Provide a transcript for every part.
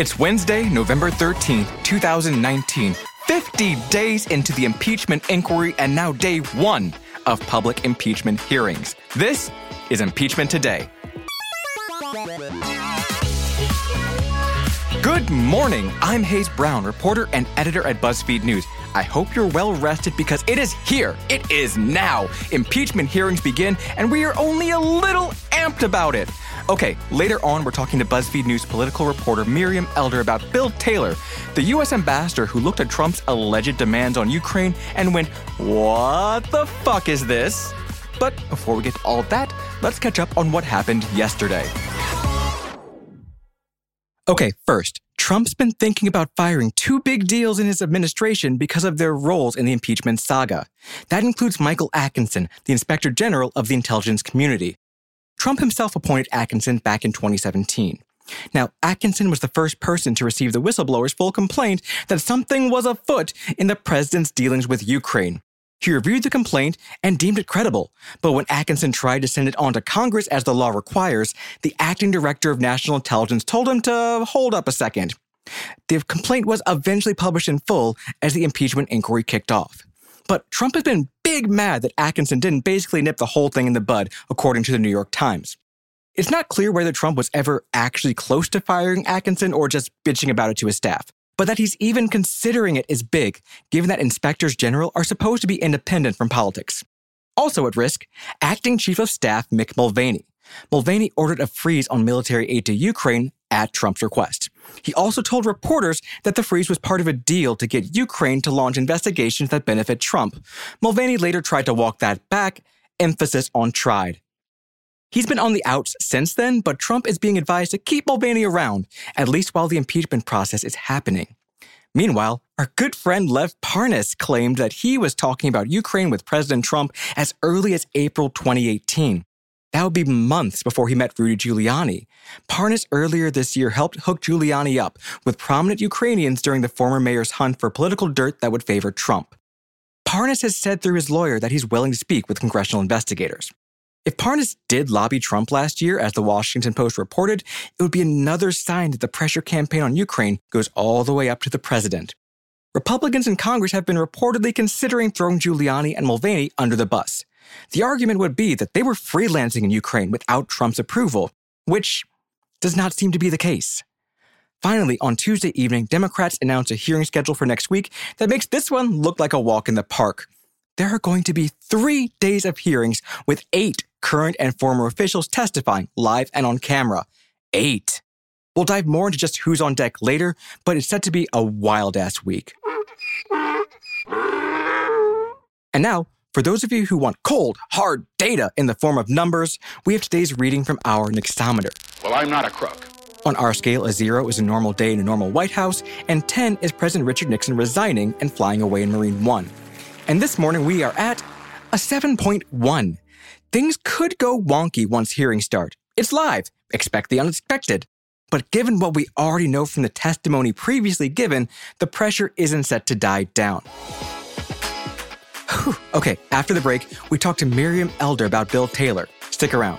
It's Wednesday, November 13th, 2019, 50 days into the impeachment inquiry, and now day one of public impeachment hearings. This is Impeachment Today. Good morning. I'm Hayes Brown, reporter and editor at BuzzFeed News. I hope you're well rested because it is here. It is now. Impeachment hearings begin, and we are only a little amped about it. Okay, later on, we're talking to BuzzFeed News political reporter Miriam Elder about Bill Taylor, the U.S. ambassador who looked at Trump's alleged demands on Ukraine and went, What the fuck is this? But before we get to all that, let's catch up on what happened yesterday. Okay, first, Trump's been thinking about firing two big deals in his administration because of their roles in the impeachment saga. That includes Michael Atkinson, the Inspector General of the intelligence community. Trump himself appointed Atkinson back in 2017. Now, Atkinson was the first person to receive the whistleblower's full complaint that something was afoot in the president's dealings with Ukraine. He reviewed the complaint and deemed it credible. But when Atkinson tried to send it on to Congress as the law requires, the acting director of national intelligence told him to hold up a second. The complaint was eventually published in full as the impeachment inquiry kicked off. But Trump has been big mad that Atkinson didn't basically nip the whole thing in the bud, according to the New York Times. It's not clear whether Trump was ever actually close to firing Atkinson or just bitching about it to his staff. But that he's even considering it is big, given that inspectors general are supposed to be independent from politics. Also at risk, acting chief of staff Mick Mulvaney. Mulvaney ordered a freeze on military aid to Ukraine at Trump's request. He also told reporters that the freeze was part of a deal to get Ukraine to launch investigations that benefit Trump. Mulvaney later tried to walk that back, emphasis on tried. He's been on the outs since then, but Trump is being advised to keep Mulvaney around, at least while the impeachment process is happening. Meanwhile, our good friend Lev Parnas claimed that he was talking about Ukraine with President Trump as early as April 2018. That would be months before he met Rudy Giuliani. Parnas earlier this year helped hook Giuliani up with prominent Ukrainians during the former mayor's hunt for political dirt that would favor Trump. Parnas has said through his lawyer that he's willing to speak with congressional investigators. If Parnas did lobby Trump last year, as the Washington Post reported, it would be another sign that the pressure campaign on Ukraine goes all the way up to the president. Republicans in Congress have been reportedly considering throwing Giuliani and Mulvaney under the bus. The argument would be that they were freelancing in Ukraine without Trump's approval, which does not seem to be the case. Finally, on Tuesday evening, Democrats announced a hearing schedule for next week that makes this one look like a walk in the park. There are going to be three days of hearings with eight current and former officials testifying live and on camera. Eight. We'll dive more into just who's on deck later, but it's set to be a wild ass week. And now, for those of you who want cold, hard data in the form of numbers, we have today's reading from our Nixometer. Well, I'm not a crook. On our scale, a zero is a normal day in a normal White House, and 10 is President Richard Nixon resigning and flying away in Marine One. And this morning we are at a 7.1. Things could go wonky once hearings start. It's live. Expect the unexpected. But given what we already know from the testimony previously given, the pressure isn't set to die down. Whew. Okay, after the break, we talk to Miriam Elder about Bill Taylor. Stick around.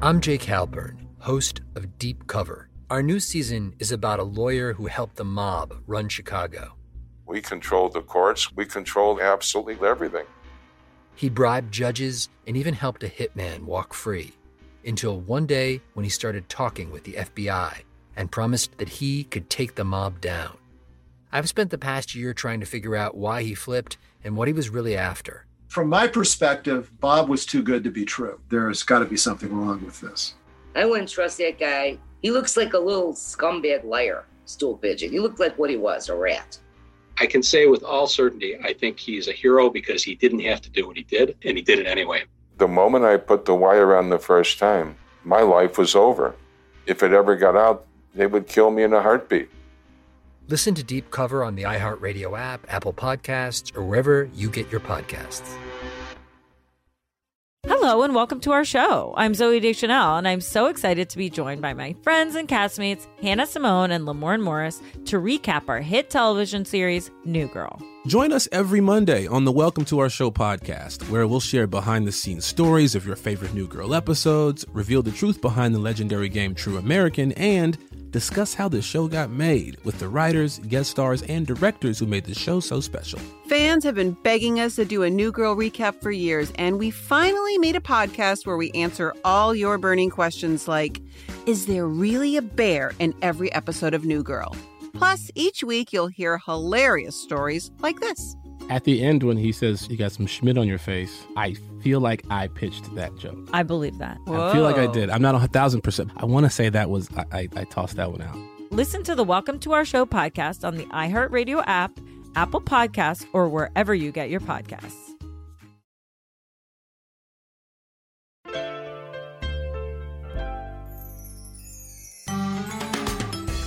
I'm Jake Halpern, host of Deep Cover. Our new season is about a lawyer who helped the mob run Chicago. We controlled the courts. We controlled absolutely everything. He bribed judges and even helped a hitman walk free. Until one day when he started talking with the FBI and promised that he could take the mob down. I've spent the past year trying to figure out why he flipped and what he was really after. From my perspective, Bob was too good to be true. There's got to be something wrong with this. I wouldn't trust that guy. He looks like a little scumbag liar, stool pigeon. He looked like what he was, a rat. I can say with all certainty, I think he's a hero because he didn't have to do what he did, and he did it anyway. The moment I put the wire on the first time, my life was over. If it ever got out, they would kill me in a heartbeat. Listen to Deep Cover on the iHeartRadio app, Apple Podcasts, or wherever you get your podcasts. Hello and welcome to our show. I'm Zooey Deschanel, and I'm so excited to be joined by my friends and castmates Hannah Simone and Lamorne Morris to recap our hit television series New Girl. Join us every Monday on the Welcome to Our Show podcast, where we'll share behind the scenes stories of your favorite New Girl episodes, reveal the truth behind the legendary game True American, and discuss how the show got made with the writers, guest stars, and directors who made the show so special. Fans have been begging us to do a New Girl recap for years, and we finally made a podcast where we answer all your burning questions like Is there really a bear in every episode of New Girl? Plus, each week you'll hear hilarious stories like this. At the end, when he says you got some Schmidt on your face, I feel like I pitched that joke. I believe that. I feel like I did. I'm not a thousand percent. I want to say that was I, I, I tossed that one out. Listen to the Welcome to Our Show podcast on the iHeartRadio app, Apple Podcasts, or wherever you get your podcasts.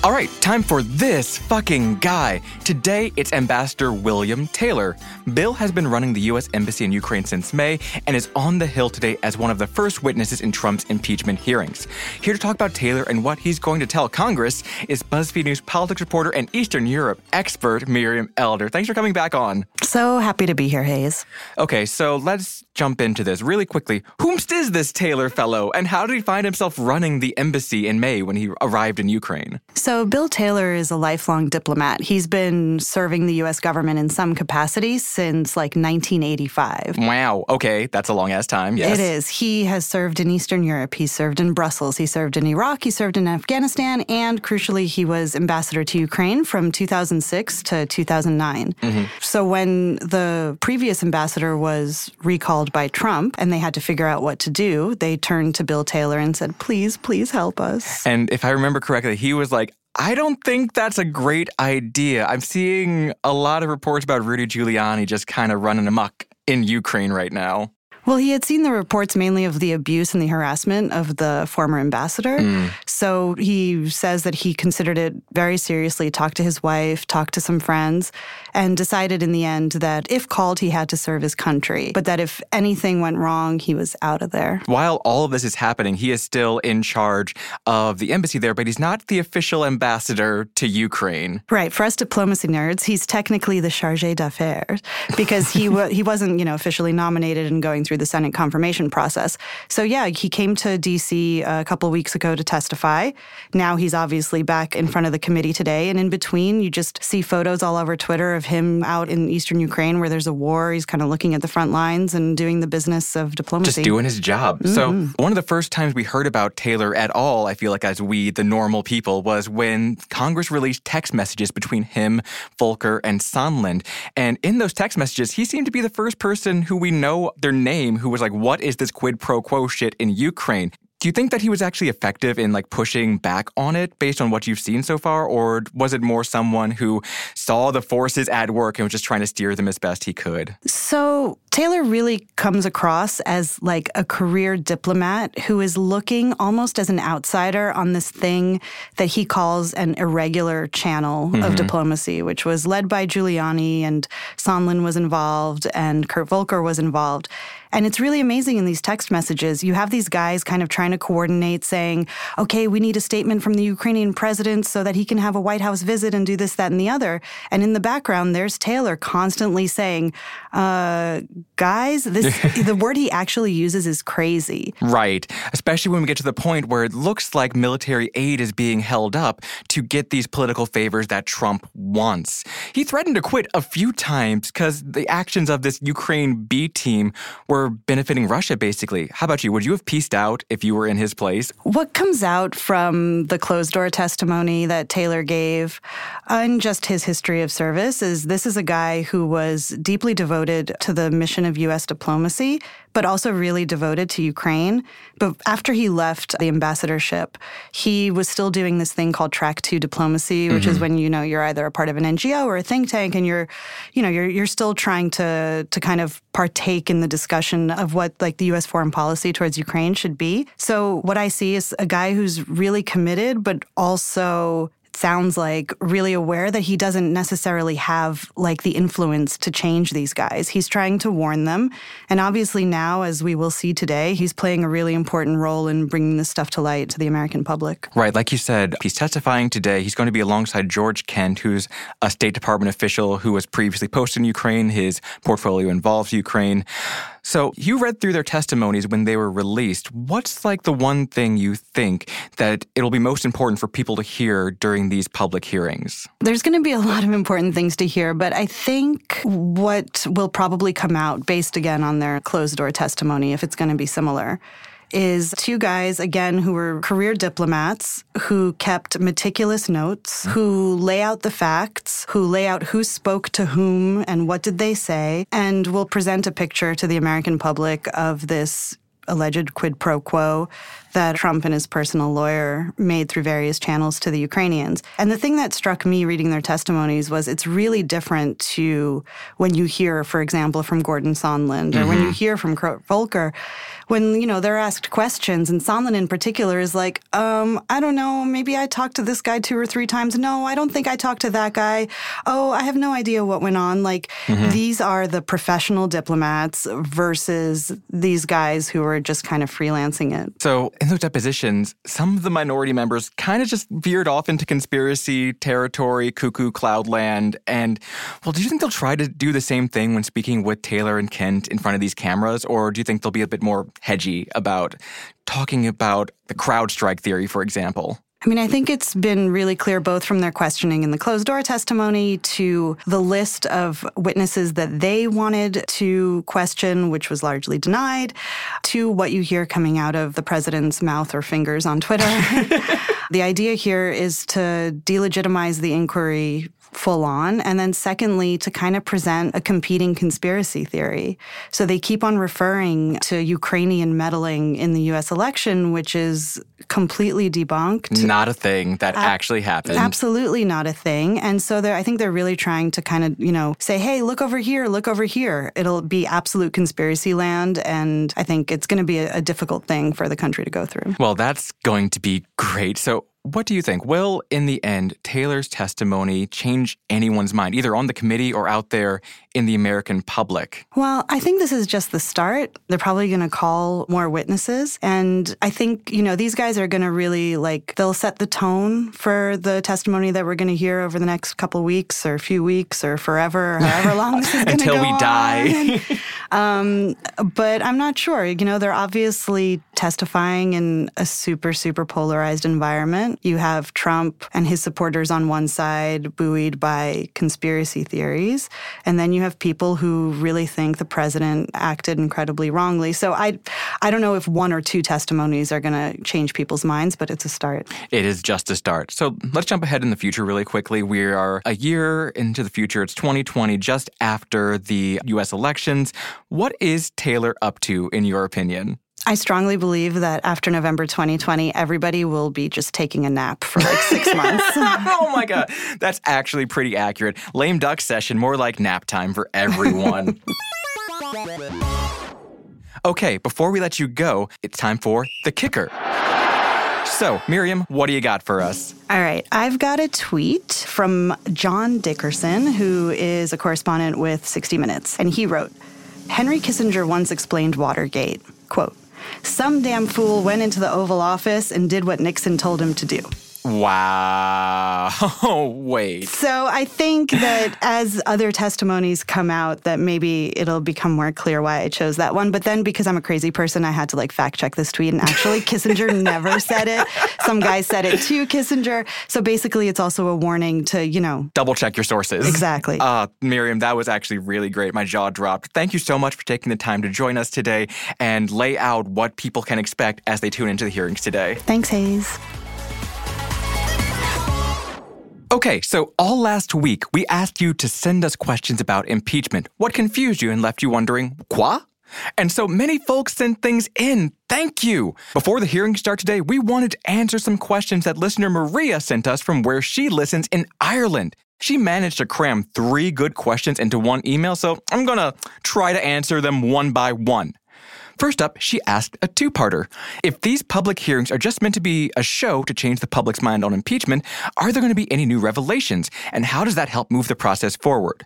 All right, time for this fucking guy. Today, it's Ambassador William Taylor. Bill has been running the U.S. Embassy in Ukraine since May and is on the Hill today as one of the first witnesses in Trump's impeachment hearings. Here to talk about Taylor and what he's going to tell Congress is BuzzFeed News politics reporter and Eastern Europe expert Miriam Elder. Thanks for coming back on. So happy to be here, Hayes. Okay, so let's jump into this really quickly. Whomst is this Taylor fellow, and how did he find himself running the embassy in May when he arrived in Ukraine? So, Bill Taylor is a lifelong diplomat. He's been serving the U.S. government in some capacity since like 1985. Wow, okay, that's a long ass time, yes. It is. He has served in Eastern Europe, he served in Brussels, he served in Iraq, he served in Afghanistan, and crucially, he was ambassador to Ukraine from 2006 to 2009. Mm-hmm. So, when the previous ambassador was recalled by Trump and they had to figure out what to do, they turned to Bill Taylor and said, please, please help us. And if I remember correctly, he was like, I don't think that's a great idea. I'm seeing a lot of reports about Rudy Giuliani just kind of running amok in Ukraine right now. Well, he had seen the reports mainly of the abuse and the harassment of the former ambassador. Mm. So he says that he considered it very seriously, talked to his wife, talked to some friends, and decided in the end that if called, he had to serve his country, but that if anything went wrong, he was out of there. While all of this is happening, he is still in charge of the embassy there, but he's not the official ambassador to Ukraine. Right. For us diplomacy nerds, he's technically the chargé d'affaires because he wa- he wasn't, you know, officially nominated and going through the Senate confirmation process. So yeah, he came to DC uh, a couple of weeks ago to testify. Now he's obviously back in front of the committee today, and in between, you just see photos all over Twitter of him out in eastern Ukraine where there's a war. He's kind of looking at the front lines and doing the business of diplomacy. Just doing his job. So, mm-hmm. one of the first times we heard about Taylor at all, I feel like, as we, the normal people, was when Congress released text messages between him, Volker, and Sondland. And in those text messages, he seemed to be the first person who we know their name who was like, What is this quid pro quo shit in Ukraine? Do you think that he was actually effective in like pushing back on it based on what you've seen so far? Or was it more someone who saw the forces at work and was just trying to steer them as best he could? So Taylor really comes across as like a career diplomat who is looking almost as an outsider on this thing that he calls an irregular channel of Mhm. diplomacy, which was led by Giuliani and Sondland was involved and Kurt Volker was involved. And it's really amazing in these text messages. You have these guys kind of trying to coordinate, saying, okay, we need a statement from the Ukrainian president so that he can have a White House visit and do this, that, and the other. And in the background, there's Taylor constantly saying, uh, guys, this, the word he actually uses is crazy. Right. Especially when we get to the point where it looks like military aid is being held up to get these political favors that Trump wants. He threatened to quit a few times because the actions of this Ukraine B team were for benefiting Russia, basically. How about you? Would you have pieced out if you were in his place? What comes out from the closed door testimony that Taylor gave and just his history of service is this is a guy who was deeply devoted to the mission of U.S. diplomacy, but also really devoted to Ukraine. But after he left the ambassadorship, he was still doing this thing called track two diplomacy, which mm-hmm. is when you know you're either a part of an NGO or a think tank, and you're, you know, you're you're still trying to to kind of partake in the discussion of what like the U.S. foreign policy towards Ukraine should be. So what I see is a guy who's really committed, but also sounds like really aware that he doesn't necessarily have like the influence to change these guys. He's trying to warn them. And obviously now, as we will see today, he's playing a really important role in bringing this stuff to light to the American public. Right. Like you said, he's testifying today. He's going to be alongside George Kent, who's a State Department official who was previously posted in Ukraine. His portfolio involves Ukraine. So you read through their testimonies when they were released. What's like the one thing you think that it'll be most important for people to hear during these public hearings? There's going to be a lot of important things to hear, but I think what will probably come out based again on their closed door testimony, if it's going to be similar, is two guys, again, who were career diplomats who kept meticulous notes, hmm. who lay out the facts, who lay out who spoke to whom and what did they say, and will present a picture to the American public of this alleged quid pro quo that Trump and his personal lawyer made through various channels to the Ukrainians. And the thing that struck me reading their testimonies was it's really different to when you hear, for example, from Gordon Sondland or mm-hmm. when you mm-hmm. hear from Kurt Volker when you know they're asked questions, and Sondland in particular is like, um, I don't know, maybe I talked to this guy two or three times. No, I don't think I talked to that guy. Oh, I have no idea what went on. Like mm-hmm. these are the professional diplomats versus these guys who are just kind of freelancing it. So in those depositions, some of the minority members kind of just veered off into conspiracy territory, cuckoo cloudland. And well, do you think they'll try to do the same thing when speaking with Taylor and Kent in front of these cameras, or do you think they'll be a bit more hedgy about talking about the CrowdStrike theory, for example? I mean, I think it's been really clear both from their questioning in the closed door testimony to the list of witnesses that they wanted to question, which was largely denied, to what you hear coming out of the president's mouth or fingers on Twitter. the idea here is to delegitimize the inquiry full on. And then, secondly, to kind of present a competing conspiracy theory. So they keep on referring to Ukrainian meddling in the US election, which is completely debunked. Not a thing that actually happened. Absolutely not a thing. And so I think they're really trying to kind of, you know, say, hey, look over here, look over here. It'll be absolute conspiracy land. And I think it's going to be a, a difficult thing for the country to go through. Well, that's going to be great. So, what do you think? Will, in the end, Taylor's testimony change anyone's mind, either on the committee or out there in the American public? Well, I think this is just the start. They're probably going to call more witnesses. And I think, you know, these guys are going to really like, they'll set the tone for the testimony that we're going to hear over the next couple weeks or a few weeks or forever, or however long this is Until we die. um, but I'm not sure. You know, they're obviously testifying in a super, super polarized environment. You have Trump and his supporters on one side, buoyed by conspiracy theories. And then you have people who really think the president acted incredibly wrongly. So I, I don't know if one or two testimonies are going to change people's minds, but it's a start. It is just a start. So let's jump ahead in the future really quickly. We are a year into the future. It's 2020, just after the U.S. elections. What is Taylor up to, in your opinion? I strongly believe that after November 2020, everybody will be just taking a nap for like six months. oh my God. That's actually pretty accurate. Lame duck session, more like nap time for everyone. okay, before we let you go, it's time for the kicker. So, Miriam, what do you got for us? All right. I've got a tweet from John Dickerson, who is a correspondent with 60 Minutes. And he wrote Henry Kissinger once explained Watergate. Quote, some damn fool went into the Oval Office and did what Nixon told him to do. Wow. Oh, wait. So I think that as other testimonies come out, that maybe it'll become more clear why I chose that one. But then because I'm a crazy person, I had to like fact check this tweet. And actually, Kissinger never said it. Some guy said it to Kissinger. So basically, it's also a warning to, you know, Double check your sources. Exactly. Uh, Miriam, that was actually really great. My jaw dropped. Thank you so much for taking the time to join us today and lay out what people can expect as they tune into the hearings today. thanks, Hayes. Okay, so all last week, we asked you to send us questions about impeachment. What confused you and left you wondering, quoi? And so many folks sent things in. Thank you. Before the hearing start today, we wanted to answer some questions that listener Maria sent us from where she listens in Ireland. She managed to cram three good questions into one email, so I'm gonna try to answer them one by one. First up, she asked a two parter. If these public hearings are just meant to be a show to change the public's mind on impeachment, are there going to be any new revelations? And how does that help move the process forward?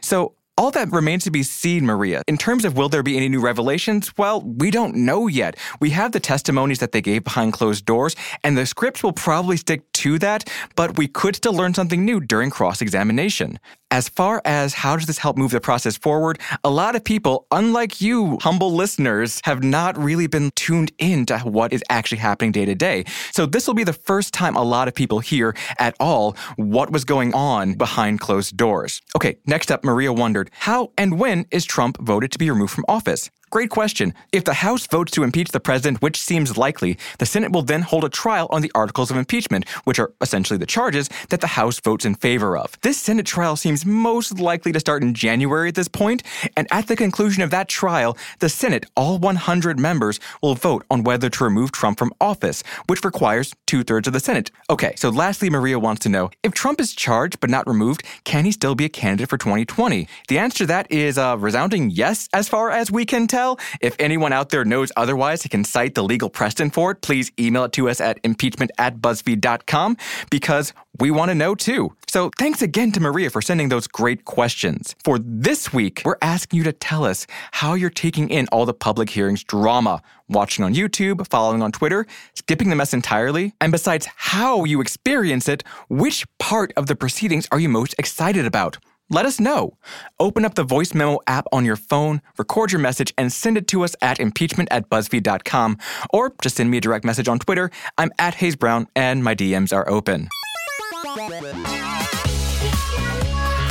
So, all that remains to be seen, Maria. In terms of will there be any new revelations, well, we don't know yet. We have the testimonies that they gave behind closed doors, and the scripts will probably stick to that, but we could still learn something new during cross examination. As far as how does this help move the process forward, a lot of people, unlike you, humble listeners, have not really been tuned in to what is actually happening day to day. So this will be the first time a lot of people hear at all what was going on behind closed doors. Okay, next up, Maria wondered how and when is Trump voted to be removed from office? Great question. If the House votes to impeach the president, which seems likely, the Senate will then hold a trial on the articles of impeachment, which are essentially the charges that the House votes in favor of. This Senate trial seems most likely to start in January at this point, and at the conclusion of that trial, the Senate, all 100 members, will vote on whether to remove Trump from office, which requires two thirds of the Senate. Okay, so lastly, Maria wants to know if Trump is charged but not removed, can he still be a candidate for 2020? The answer to that is a resounding yes, as far as we can tell. If anyone out there knows otherwise, he can cite the legal precedent for it. Please email it to us at impeachment at buzzfeed.com because we want to know too. So thanks again to Maria for sending those great questions. For this week, we're asking you to tell us how you're taking in all the public hearings drama, watching on YouTube, following on Twitter, skipping the mess entirely, and besides how you experience it, which part of the proceedings are you most excited about? Let us know. Open up the voice memo app on your phone, record your message, and send it to us at impeachment at buzzfeed.com, or just send me a direct message on Twitter. I'm at Hayes Brown, and my DMs are open.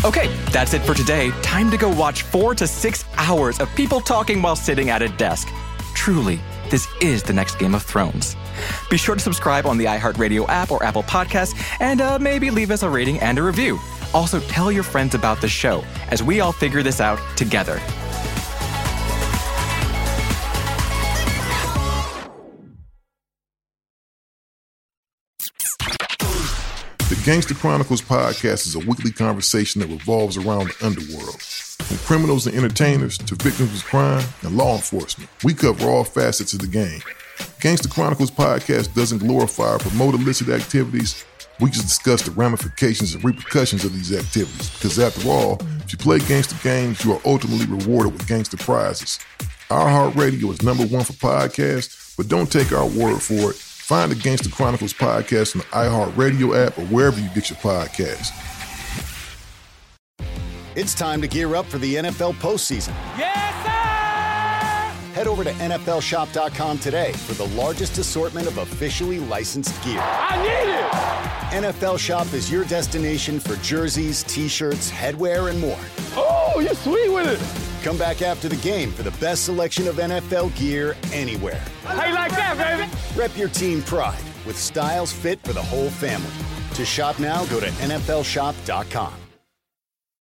Okay, that's it for today. Time to go watch four to six hours of people talking while sitting at a desk. Truly, this is the next Game of Thrones. Be sure to subscribe on the iHeartRadio app or Apple Podcasts, and uh, maybe leave us a rating and a review. Also, tell your friends about the show as we all figure this out together. The Gangster Chronicles podcast is a weekly conversation that revolves around the underworld. From criminals and entertainers to victims of crime and law enforcement, we cover all facets of the game. Gangster Chronicles podcast doesn't glorify or promote illicit activities. We just discuss the ramifications and repercussions of these activities. Because after all, if you play gangster games, you are ultimately rewarded with gangster prizes. iHeartRadio is number one for podcasts, but don't take our word for it. Find the Gangster Chronicles podcast on the iHeartRadio app or wherever you get your podcasts. It's time to gear up for the NFL postseason. Yes, sir! Head over to NFLShop.com today for the largest assortment of officially licensed gear. I need it! NFL Shop is your destination for jerseys, t shirts, headwear, and more. Oh, you're sweet with it! Come back after the game for the best selection of NFL gear anywhere. How you like that, baby? Rep your team pride with styles fit for the whole family. To shop now, go to NFLShop.com.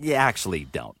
Yeah, actually, don't.